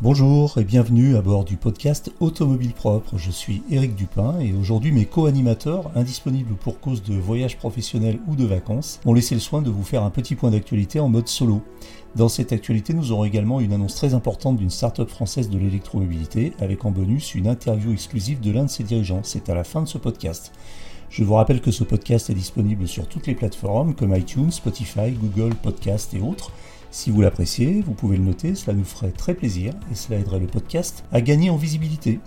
Bonjour et bienvenue à bord du podcast Automobile Propre. Je suis Eric Dupin et aujourd'hui mes co-animateurs, indisponibles pour cause de voyage professionnel ou de vacances, m'ont laissé le soin de vous faire un petit point d'actualité en mode solo. Dans cette actualité, nous aurons également une annonce très importante d'une start-up française de l'électromobilité, avec en bonus une interview exclusive de l'un de ses dirigeants. C'est à la fin de ce podcast. Je vous rappelle que ce podcast est disponible sur toutes les plateformes comme iTunes, Spotify, Google Podcast et autres. Si vous l'appréciez, vous pouvez le noter, cela nous ferait très plaisir et cela aiderait le podcast à gagner en visibilité.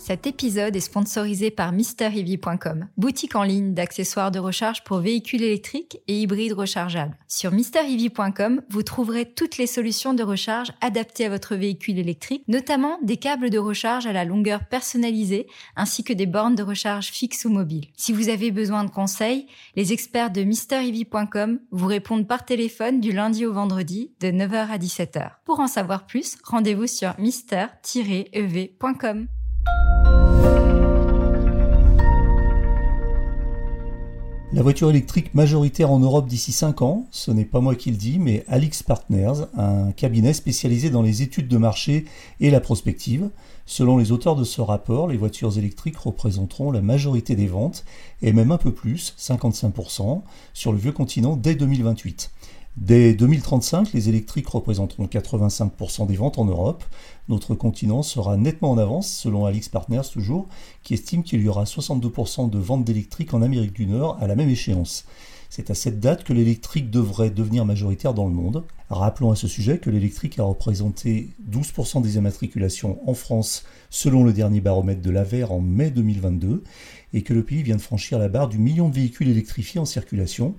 Cet épisode est sponsorisé par MrEV.com, boutique en ligne d'accessoires de recharge pour véhicules électriques et hybrides rechargeables. Sur MrEV.com, vous trouverez toutes les solutions de recharge adaptées à votre véhicule électrique, notamment des câbles de recharge à la longueur personnalisée ainsi que des bornes de recharge fixes ou mobiles. Si vous avez besoin de conseils, les experts de MrEV.com vous répondent par téléphone du lundi au vendredi de 9h à 17h. Pour en savoir plus, rendez-vous sur mister-ev.com. La voiture électrique majoritaire en Europe d'ici 5 ans, ce n'est pas moi qui le dis, mais Alix Partners, un cabinet spécialisé dans les études de marché et la prospective. Selon les auteurs de ce rapport, les voitures électriques représenteront la majorité des ventes, et même un peu plus, 55%, sur le vieux continent dès 2028. Dès 2035, les électriques représenteront 85% des ventes en Europe. Notre continent sera nettement en avance, selon Alix Partners toujours, qui estime qu'il y aura 62% de ventes d'électriques en Amérique du Nord à la même échéance. C'est à cette date que l'électrique devrait devenir majoritaire dans le monde. Rappelons à ce sujet que l'électrique a représenté 12% des immatriculations en France selon le dernier baromètre de l'AVER en mai 2022 et que le pays vient de franchir la barre du million de véhicules électrifiés en circulation,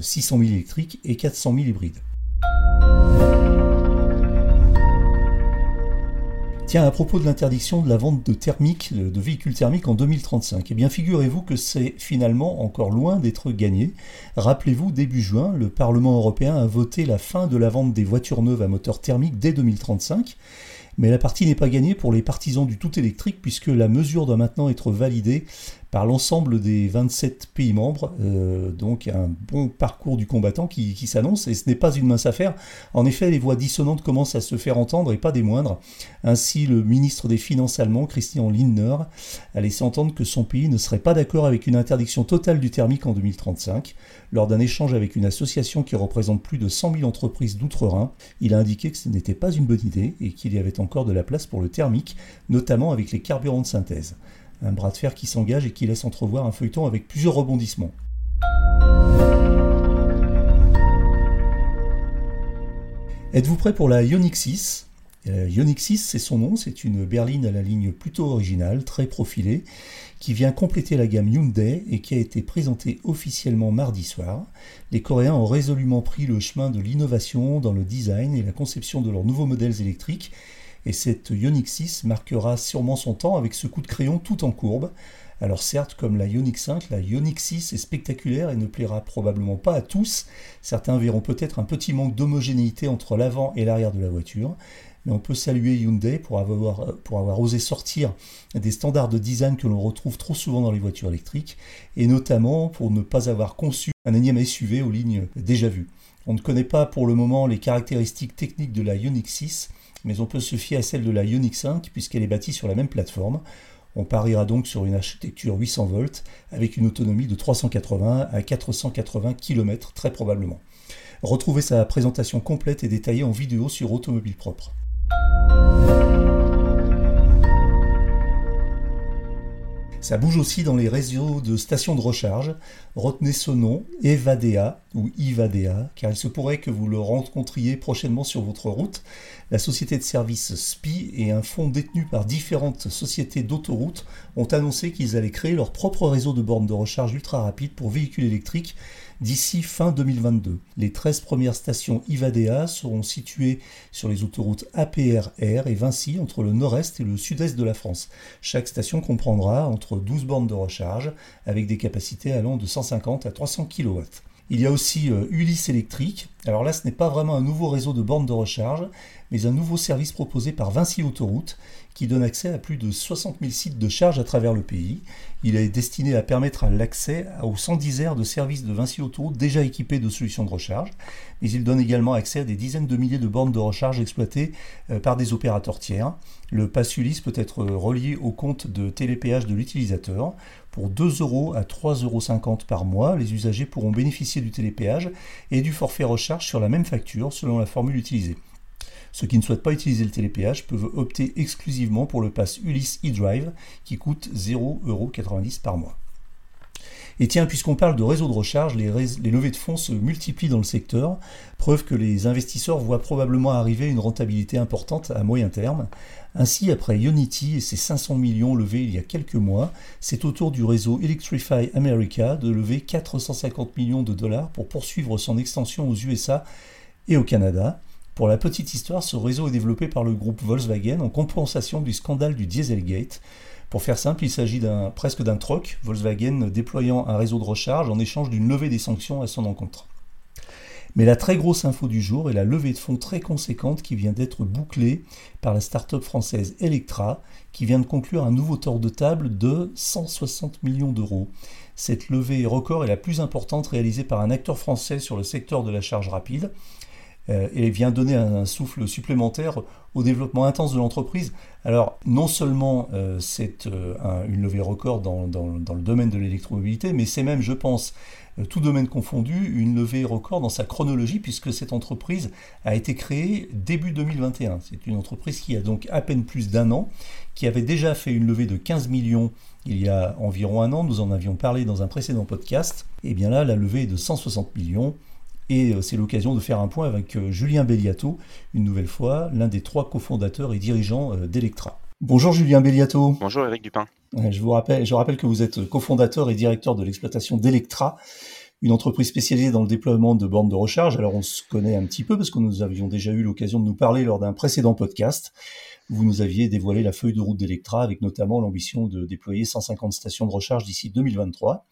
600 euh, 000 électriques et 400 000 hybrides. Tiens, à propos de l'interdiction de la vente de thermiques, de véhicules thermiques en 2035, eh bien figurez-vous que c'est finalement encore loin d'être gagné. Rappelez-vous, début juin, le Parlement européen a voté la fin de la vente des voitures neuves à moteur thermique dès 2035. Mais la partie n'est pas gagnée pour les partisans du tout électrique puisque la mesure doit maintenant être validée par l'ensemble des 27 pays membres. Euh, donc un bon parcours du combattant qui, s'annonce et ce n'est pas une mince affaire. En effet, les voix dissonantes commencent à se faire entendre et pas des moindres. Ainsi, le ministre des Finances allemand, Christian Lindner, a laissé entendre que son pays ne serait pas d'accord avec une interdiction totale du thermique en 2035. Lors d'un échange avec une association qui représente plus de 100 000 entreprises d'outre-Rhin, il a indiqué que ce n'était pas une bonne idée et qu'il y avait encore de la place pour le thermique, notamment avec les carburants de synthèse un bras de fer qui s'engage et qui laisse entrevoir un feuilleton avec plusieurs rebondissements. Êtes-vous prêt pour la Ioniq 6 euh, Ioniq 6, c'est son nom, c'est une berline à la ligne plutôt originale, très profilée, qui vient compléter la gamme Hyundai et qui a été présentée officiellement mardi soir. Les Coréens ont résolument pris le chemin de l'innovation dans le design et la conception de leurs nouveaux modèles électriques et cette Ioniq 6 marquera sûrement son temps avec ce coup de crayon tout en courbe. Alors certes, comme la Ioniq 5, la Ioniq 6 est spectaculaire et ne plaira probablement pas à tous. Certains verront peut-être un petit manque d'homogénéité entre l'avant et l'arrière de la voiture. Mais on peut saluer Hyundai pour avoir, pour avoir osé sortir des standards de design que l'on retrouve trop souvent dans les voitures électriques, et notamment pour ne pas avoir conçu un énième SUV aux lignes déjà vues. On ne connaît pas pour le moment les caractéristiques techniques de la Ioniq 6, mais on peut se fier à celle de la Ioniq 5 puisqu'elle est bâtie sur la même plateforme. On pariera donc sur une architecture 800 volts avec une autonomie de 380 à 480 km très probablement. Retrouvez sa présentation complète et détaillée en vidéo sur Automobile Propre. Ça bouge aussi dans les réseaux de stations de recharge. Retenez ce nom, Evadea ou Ivadea, car il se pourrait que vous le rencontriez prochainement sur votre route. La société de service SPI et un fonds détenu par différentes sociétés d'autoroutes ont annoncé qu'ils allaient créer leur propre réseau de bornes de recharge ultra rapide pour véhicules électriques d'ici fin 2022. Les 13 premières stations Ivadea seront situées sur les autoroutes APR R et Vinci entre le nord-est et le sud-est de la France. Chaque station comprendra entre 12 bornes de recharge avec des capacités allant de 150 à 300 kW. Il y a aussi Ulysse électrique. Alors là, ce n'est pas vraiment un nouveau réseau de bornes de recharge, mais un nouveau service proposé par Vinci Autoroute qui donne accès à plus de 60 000 sites de charge à travers le pays. Il est destiné à permettre l'accès aux 110 aires de services de Vinci Autoroute déjà équipés de solutions de recharge, mais il donne également accès à des dizaines de milliers de bornes de recharge exploitées euh, par des opérateurs tiers. Le pass peut être relié au compte de télépéage de l'utilisateur. Pour 2 euros à 3,50 euros par mois, les usagers pourront bénéficier du télépéage et du forfait recharge sur la même facture selon la formule utilisée. Ceux qui ne souhaitent pas utiliser le télépéage peuvent opter exclusivement pour le pass Ulysse eDrive qui coûte 0,90€ par mois. Et tiens, puisqu'on parle de réseau de recharge, les, levées de fonds se multiplient dans le secteur, preuve que les investisseurs voient probablement arriver une rentabilité importante à moyen terme. Ainsi, après Unity et ses 500 millions levés il y a quelques mois, c'est au tour du réseau Electrify America de lever 450 millions de dollars pour poursuivre son extension aux USA et au Canada. Pour la petite histoire, ce réseau est développé par le groupe Volkswagen en compensation du scandale du Dieselgate. Pour faire simple, il s'agit presque d'un troc, Volkswagen déployant un réseau de recharge en échange d'une levée des sanctions à son encontre. Mais la très grosse info du jour est la levée de fonds très conséquente qui vient d'être bouclée par la start-up française Electra, qui vient de conclure un nouveau tour de table de 160 millions d'euros. Cette levée record est la plus importante réalisée par un acteur français sur le secteur de la charge rapide. Euh, et vient donner un, souffle supplémentaire au développement intense de l'entreprise. Alors, non seulement euh, c'est euh, une levée record dans, le domaine de l'électromobilité, mais c'est même, je pense, tout domaine confondu, une levée record dans sa chronologie, puisque cette entreprise a été créée début 2021. C'est une entreprise qui a donc à peine plus d'un an, qui avait déjà fait une levée de 15 millions il y a environ un an, nous en avions parlé dans un précédent podcast, et bien là, la levée est de 160 millions, et euh, c'est l'occasion de faire un point avec euh, Julien Belliato, une nouvelle fois, l'un des trois cofondateurs et dirigeants euh, d'Electra. Bonjour Julien Belliato. Bonjour Eric Dupin. Je vous rappelle, je rappelle que vous êtes cofondateur et directeur de l'exploitation d'Electra, une entreprise spécialisée dans le déploiement de bornes de recharge. Alors on se connaît un petit peu parce que nous avions déjà eu l'occasion de nous parler lors d'un précédent podcast. Vous nous aviez dévoilé la feuille de route d'Electra avec notamment l'ambition de déployer 150 stations de recharge d'ici 2023.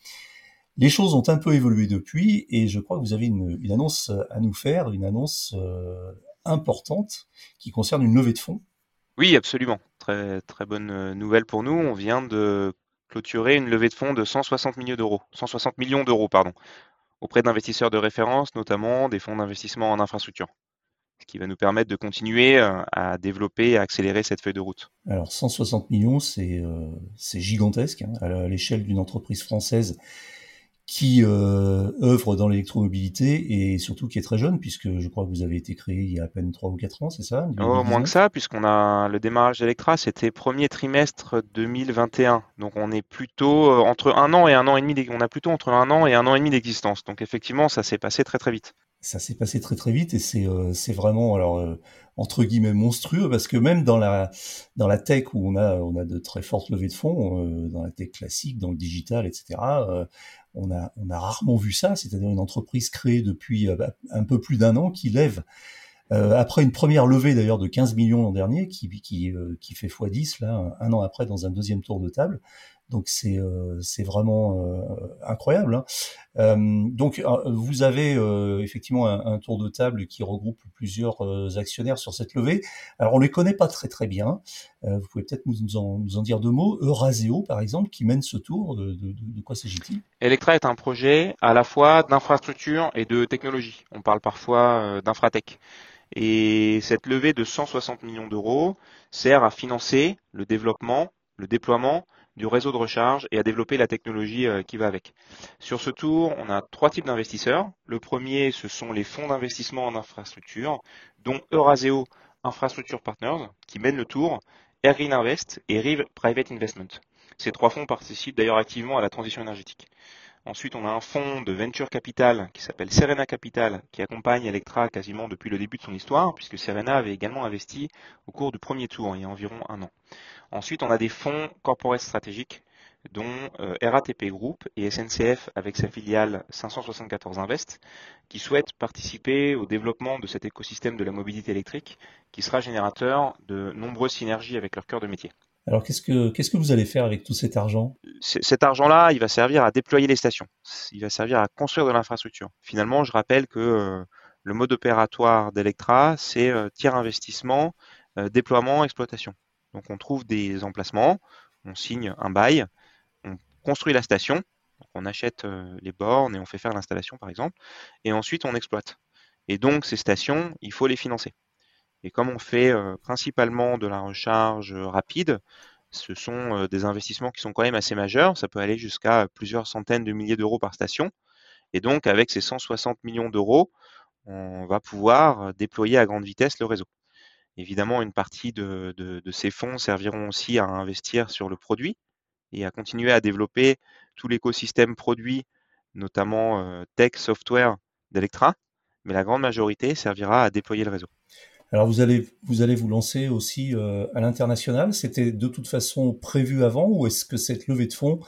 Les choses ont un peu évolué depuis et je crois que vous avez une, annonce à nous faire, une annonce euh, importante qui concerne une levée de fonds. Oui, absolument. Très, très bonne euh, nouvelle pour nous. On vient de clôturer une levée de fonds de 160 millions d'euros, 160 millions d'euros, pardon, auprès d'investisseurs de référence, notamment des fonds d'investissement en infrastructure ce qui va nous permettre de continuer euh, à développer et à accélérer cette feuille de route. Alors 160 millions, c'est gigantesque hein, à l'échelle d'une entreprise française qui euh, œuvre dans l'électromobilité et surtout qui est très jeune, puisque je crois que vous avez été créé il y a à peine 3 ou 4 ans, c'est ça oh, Moins que ça, puisqu'on a le démarrage d'Electra, c'était premier trimestre 2021. Donc on est plutôt euh, entre un an et un an et demi, on a plutôt entre un an et un an et demi d'existence. Donc effectivement, ça s'est passé très très vite. Ça s'est passé très très vite et c'est euh, c'est vraiment alors euh, entre guillemets monstrueux parce que même dans la dans la tech où on a on a de très fortes levées de fonds dans la tech classique dans le digital etc on a, on a rarement vu ça, c'est-à-dire une entreprise créée depuis euh, bah, un peu plus d'un an qui lève, euh, après une première levée d'ailleurs de 15 millions l'an dernier, qui, qui, euh, qui fait x10 là, un an après dans un deuxième tour de table, donc c'est euh, c'est vraiment euh, incroyable. Hein. Euh, donc vous avez effectivement un, tour de table qui regroupe plusieurs actionnaires sur cette levée. Alors on les connaît pas très très bien. vous pouvez peut-être nous, en, dire deux mots. Euraseo par exemple qui mène ce tour. De, de, de quoi s'agit-il? Electra est un projet à la fois d'infrastructure et de technologie. On parle parfois d'infratech. Et cette levée de 160 millions d'euros sert à financer le développement, le déploiement du réseau de recharge et à développer la technologie euh, qui va avec. Sur ce tour, on a trois types d'investisseurs. Le premier, ce sont les fonds d'investissement en infrastructure, dont Euraseo Infrastructure Partners, qui mènent le tour, Airgreen Invest et Rive Private Investment. Ces trois fonds participent d'ailleurs activement à la transition énergétique. Ensuite, on a un fonds de venture capital qui s'appelle Serena Capital, qui accompagne Electra quasiment depuis le début de son histoire, puisque Serena avait également investi au cours du premier tour, il y a environ un an. Ensuite, on a des fonds corporate stratégiques, dont euh, RATP Group et SNCF avec sa filiale 574 Invest, qui souhaitent participer au développement de cet écosystème de la mobilité électrique, qui sera générateur de nombreuses synergies avec leur cœur de métier. Alors qu'est-ce que qu'est-ce que vous allez faire avec tout cet argent? Cet argent-là, il va servir à déployer les stations. Il va servir à construire de l'infrastructure. Finalement, je rappelle que euh, le mode opératoire d'Electra, c'est euh, tiers investissement, euh, déploiement, exploitation. Donc on trouve des emplacements, on signe un bail, on construit la station, on achète les bornes et on fait faire l'installation par exemple, et ensuite on exploite. Et donc ces stations, il faut les financer. Et comme on fait euh, principalement de la recharge euh, rapide, ce sont euh, des investissements qui sont quand même assez majeurs. Ça peut aller jusqu'à plusieurs centaines de milliers d'euros par station. Et donc, avec ces 160 millions d'euros, on va pouvoir déployer à grande vitesse le réseau. Évidemment, une partie de, ces fonds serviront aussi à investir sur le produit et à continuer à développer tout l'écosystème produit, notamment tech, software d'Electra. Mais la grande majorité servira à déployer le réseau. Alors vous allez vous allez vous lancer aussi euh, à l'international. C'était de toute façon prévu avant ou est-ce que cette levée de fonds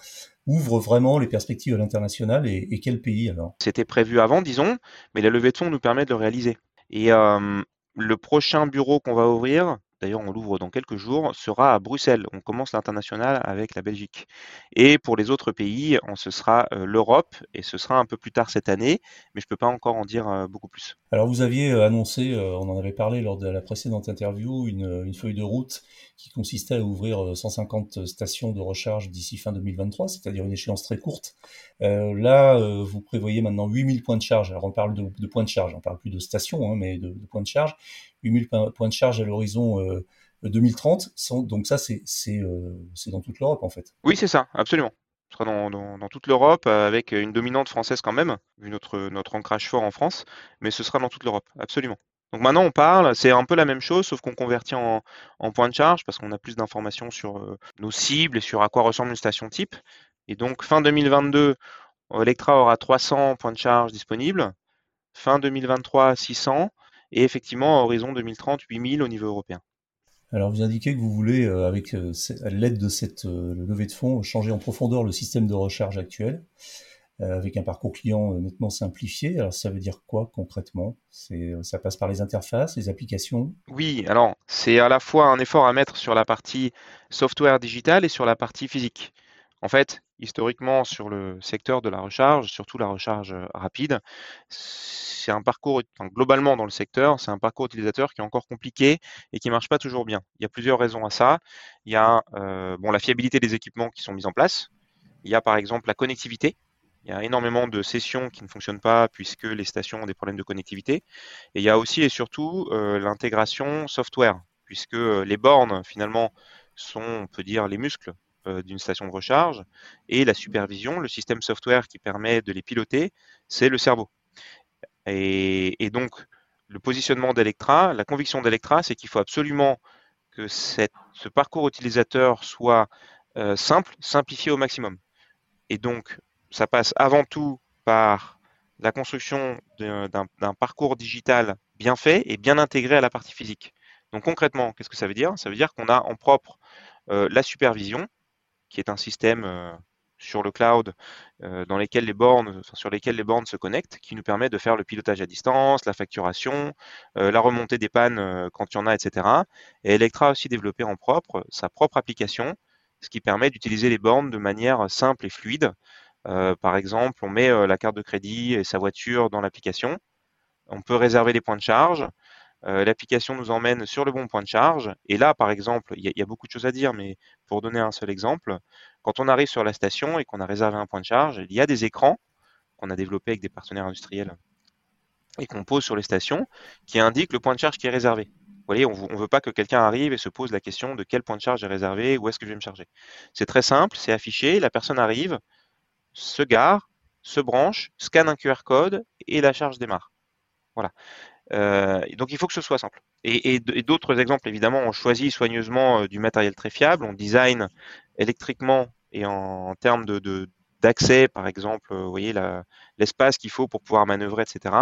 ouvre vraiment les perspectives à l'international et, quel pays alors? C'était prévu avant, disons, mais la levée de fonds nous permet de le réaliser. Et euh, le prochain bureau qu'on va ouvrir, d'ailleurs on l'ouvre dans quelques jours, sera à Bruxelles. On commence l'international avec la Belgique. Et pour les autres pays, on, ce sera euh, l'Europe et ce sera un peu plus tard cette année, mais je ne peux pas encore en dire euh, beaucoup plus. Alors vous aviez euh, annoncé, on en avait parlé lors de la précédente interview, une, feuille de route qui consistait à ouvrir 150 stations de recharge d'ici fin 2023, c'est-à-dire une échéance très courte. là, vous prévoyez maintenant 8000 points de charge. Alors on parle de, points de charge, on parle plus de stations, hein, mais de points de charge. 8000 points de charge à l'horizon 2030. Euh, donc ça, c'est euh, c'est dans toute l'Europe en fait. Oui, c'est ça, absolument. Ce sera dans, toute l'Europe euh, avec une dominante française quand même, vu notre, ancrage fort en France, mais ce sera dans toute l'Europe, absolument. Donc maintenant on parle, c'est un peu la même chose, sauf qu'on convertit en, en points de charge parce qu'on a plus d'informations sur nos cibles et sur à quoi ressemble une station type. Et donc fin 2022, Electra aura 300 points de charge disponibles. Fin 2023, 600 et effectivement à horizon 2030, 8000 au niveau européen. Alors vous indiquez que vous voulez, euh, avec euh, l'aide de cette euh, levée de fonds, changer en profondeur le système de recharge actuel, avec un parcours client nettement simplifié. Alors ça veut dire quoi concrètement? Ça passe par les interfaces, les applications? Oui, alors c'est à la fois un effort à mettre sur la partie software digital et sur la partie physique. En fait, historiquement, sur le secteur de la recharge, surtout la recharge rapide, c'est un parcours, globalement dans le secteur, c'est un parcours utilisateur qui est encore compliqué et qui ne marche pas toujours bien. Il y a plusieurs raisons à ça. Il y a bon, la fiabilité des équipements qui sont mis en place. Il y a par exemple la connectivité. Il y a énormément de sessions qui ne fonctionnent pas puisque les stations ont des problèmes de connectivité. Et il y a aussi et surtout l'intégration software, puisque les bornes finalement sont, on peut dire, les muscles euh, d'une station de recharge. Et la supervision, le système software qui permet de les piloter, c'est le cerveau. Et, donc, le positionnement d'Electra, la conviction d'Electra, c'est qu'il faut absolument que ce parcours utilisateur soit euh, simple, simplifié au maximum. Et donc, ça passe avant tout par la construction d'un parcours digital bien fait et bien intégré à la partie physique. Donc concrètement, qu'est-ce que ça veut dire? Ça veut dire qu'on a en propre euh, la supervision, qui est un système euh, sur le cloud euh, dans les bornes, sur lesquels les bornes se connectent, qui nous permet de faire le pilotage à distance, la facturation, euh, la remontée des pannes quand il y en a, etc. Et Electra a aussi développé en propre sa propre application, ce qui permet d'utiliser les bornes de manière simple et fluide. par exemple, on met la carte de crédit et sa voiture dans l'application. On peut réserver les points de charge. Euh, l'application nous emmène sur le bon point de charge. Et là, par exemple, il y, a beaucoup de choses à dire, mais pour donner un seul exemple, quand on arrive sur la station et qu'on a réservé un point de charge, il y a des écrans qu'on a développés avec des partenaires industriels et qu'on pose sur les stations qui indiquent le point de charge qui est réservé. Vous voyez, on ne veut pas que quelqu'un arrive et se pose la question de quel point de charge est réservé, où est-ce que je vais me charger. C'est très simple, c'est affiché, la personne arrive, se gare, se branche, scanne un QR code et la charge démarre. Voilà. Euh, donc il faut que ce soit simple. Et, d'autres exemples, évidemment, on choisit soigneusement euh, du matériel très fiable, on design électriquement et en, termes d'accès, par exemple, euh, vous voyez l'espace qu'il faut pour pouvoir manœuvrer, etc.,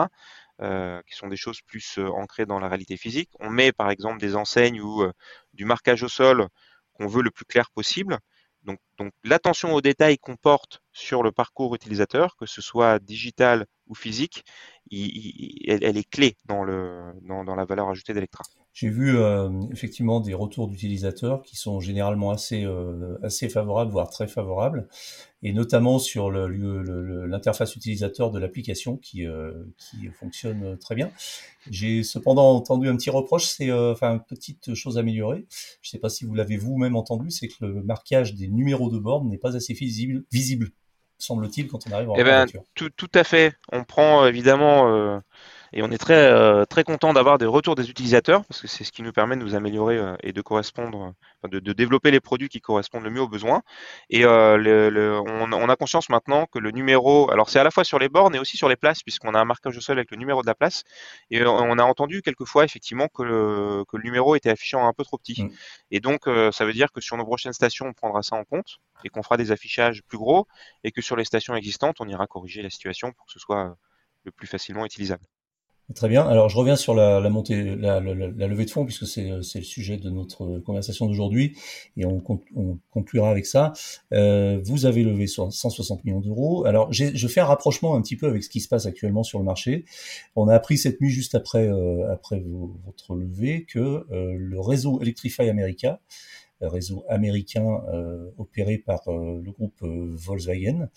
qui sont des choses plus ancrées dans la réalité physique. On met, par exemple, des enseignes ou du marquage au sol qu'on veut le plus clair possible. Donc l'attention aux détails qu'on porte sur le parcours utilisateur, que ce soit digital ou physique, elle, est clé dans, la valeur ajoutée d'Electra. J'ai vu euh, effectivement des retours d'utilisateurs qui sont généralement assez euh, favorables, voire très favorables, et notamment sur l'interface utilisateur de l'application qui euh, qui fonctionne très bien. J'ai cependant entendu un petit reproche, c'est enfin une petite chose améliorée. Je ne sais pas si vous l'avez vous-même entendu, c'est que le marquage des numéros de borne n'est pas assez visible semble-t-il, quand on arrive en eh ben, voiture. Tout, tout à fait. On prend évidemment et on est très euh, très content d'avoir des retours des utilisateurs parce que c'est ce qui nous permet de nous améliorer euh, et de correspondre, de, de, développer les produits qui correspondent le mieux aux besoins. Et euh, le, on, on, a conscience maintenant que le numéro, alors c'est à la fois sur les bornes et aussi sur les places puisqu'on a un marquage au sol avec le numéro de la place. Et on a entendu quelquefois effectivement que le, que le numéro était affiché en un peu trop petit. Mm. Et donc ça veut dire que sur nos prochaines stations, on prendra ça en compte et qu'on fera des affichages plus gros et que sur les stations existantes, on ira corriger la situation pour que ce soit le plus facilement utilisable. Très bien. Alors, je reviens sur la, la montée, la, la, la, levée de fonds, puisque c'est le sujet de notre conversation d'aujourd'hui, et on, on, conclura avec ça. Euh, vous avez levé 160 millions d'euros. Alors, je fais un rapprochement un petit peu avec ce qui se passe actuellement sur le marché. On a appris cette nuit, juste après, euh, après votre levée, que euh, le réseau Electrify America, réseau américain euh, opéré par euh, le groupe Volkswagen,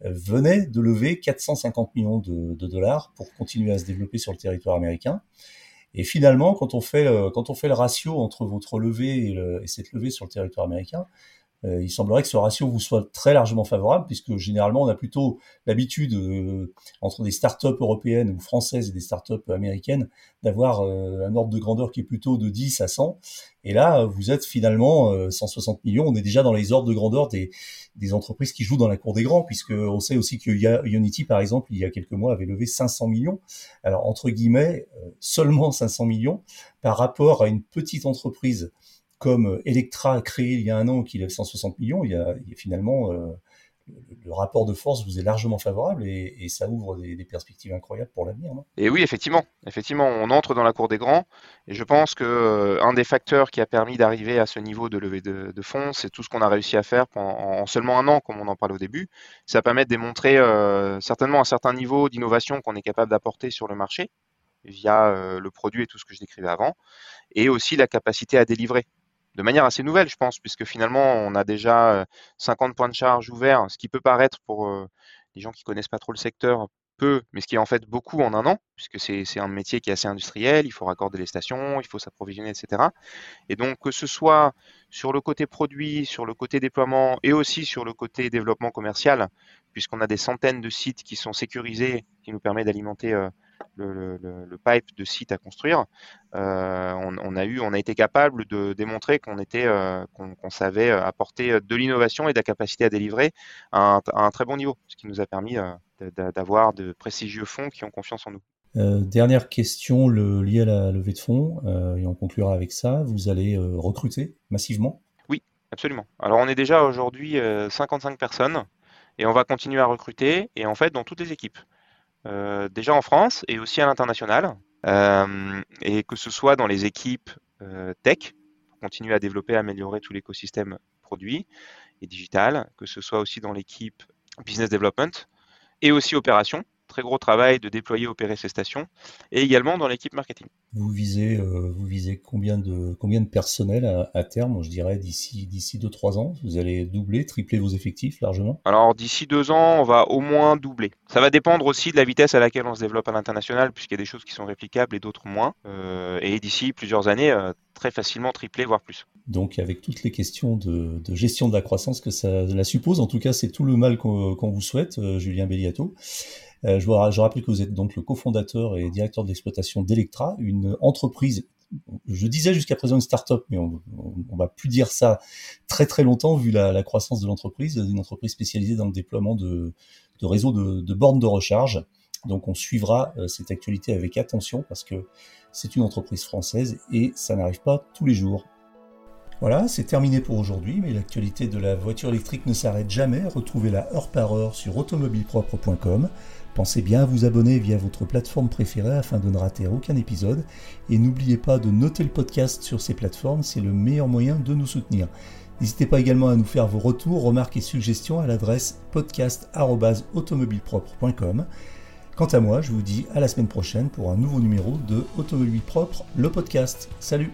venait de lever 450 millions de, dollars pour continuer à se développer sur le territoire américain. Et finalement, quand on fait, quand on fait le ratio entre votre levée et, cette levée sur le territoire américain, euh, il semblerait que ce ratio vous soit très largement favorable, puisque généralement on a plutôt l'habitude euh, entre des startups européennes ou françaises et des startups américaines d'avoir euh, un ordre de grandeur qui est plutôt de 10 à 100. Et là, vous êtes finalement 160 millions. On est déjà dans les ordres de grandeur des, des entreprises qui jouent dans la cour des grands, puisque on sait aussi que Unity, par exemple, il y a quelques mois, avait levé 500 millions. Alors entre guillemets, seulement 500 millions par rapport à une petite entreprise comme Electra créé il y a un an qui lève 160 millions, il y a, finalement euh, le, rapport de force vous est largement favorable et, ça ouvre des, perspectives incroyables pour l'avenir. Et oui, effectivement, effectivement, on entre dans la cour des grands et je pense que euh, un des facteurs qui a permis d'arriver à ce niveau de levée de, fonds, c'est tout ce qu'on a réussi à faire en, seulement un an, comme on en parlait au début. Ça permet de démontrer euh, certainement un certain niveau d'innovation qu'on est capable d'apporter sur le marché via le produit et tout ce que je décrivais avant, et aussi la capacité à délivrer de manière assez nouvelle, je pense, puisque finalement, on a déjà 50 points de charge ouverts, ce qui peut paraître pour les gens qui connaissent pas trop le secteur peu, mais ce qui est en fait beaucoup en un an, puisque c'est un métier qui est assez industriel, il faut raccorder les stations, il faut s'approvisionner, etc. Et donc, que ce soit sur le côté produit, sur le côté déploiement et aussi sur le côté développement commercial, puisqu'on a des centaines de sites qui sont sécurisés, qui nous permettent d'alimenter le, le, pipe de site à construire, euh, on, a eu, on a été capable de démontrer qu'on était, euh, qu'on savait apporter de l'innovation et de la capacité à délivrer à un, très bon niveau, ce qui nous a permis euh, d'avoir de prestigieux fonds qui ont confiance en nous. dernière question le, liée à la levée de fonds, et on conclura avec ça. Vous allez recruter massivement? Oui, absolument. Alors on est déjà aujourd'hui 55 personnes et on va continuer à recruter et en fait dans toutes les équipes. Euh, déjà en France et aussi à l'international, euh, et que ce soit dans les équipes euh, tech, pour continuer à développer, à améliorer tout l'écosystème produit et digital, que ce soit aussi dans l'équipe business development et aussi opération, très gros travail de déployer, opérer ces stations, et également dans l'équipe marketing. Vous visez, euh, vous visez combien de combien de personnel à, terme Je dirais d'ici d'ici deux trois ans, vous allez doubler, tripler vos effectifs largement? Alors d'ici deux ans, on va au moins doubler. Ça va dépendre aussi de la vitesse à laquelle on se développe à l'international, puisqu'il y a des choses qui sont réplicables et d'autres moins. Euh, et d'ici plusieurs années, euh, très facilement tripler, voire plus. Donc avec toutes les questions de, gestion de la croissance que ça la suppose, en tout cas c'est tout le mal qu'on vous souhaite, Julien Belliato. Euh, je, rappelle que vous êtes donc le cofondateur et directeur d'exploitation d'Electra, une entreprise je disais jusqu'à présent une start-up, mais on, on, va plus dire ça très très longtemps vu la, croissance de l'entreprise, une entreprise spécialisée dans le déploiement de, réseaux de, bornes de recharge. Donc on suivra euh, cette actualité avec attention parce que c'est une entreprise française et ça n'arrive pas tous les jours. Voilà, c'est terminé pour aujourd'hui, mais l'actualité de la voiture électrique ne s'arrête jamais. Retrouvez-la heure par heure sur automobilepropre.com. Pensez bien à vous abonner via votre plateforme préférée afin de ne rater aucun épisode. Et n'oubliez pas de noter le podcast sur ces plateformes, c'est le meilleur moyen de nous soutenir. N'hésitez pas également à nous faire vos retours, remarques et suggestions à l'adresse podcast.automobilepropre.com. Quant à moi, je vous dis à la semaine prochaine pour un nouveau numéro de Automobile Propre, le podcast. Salut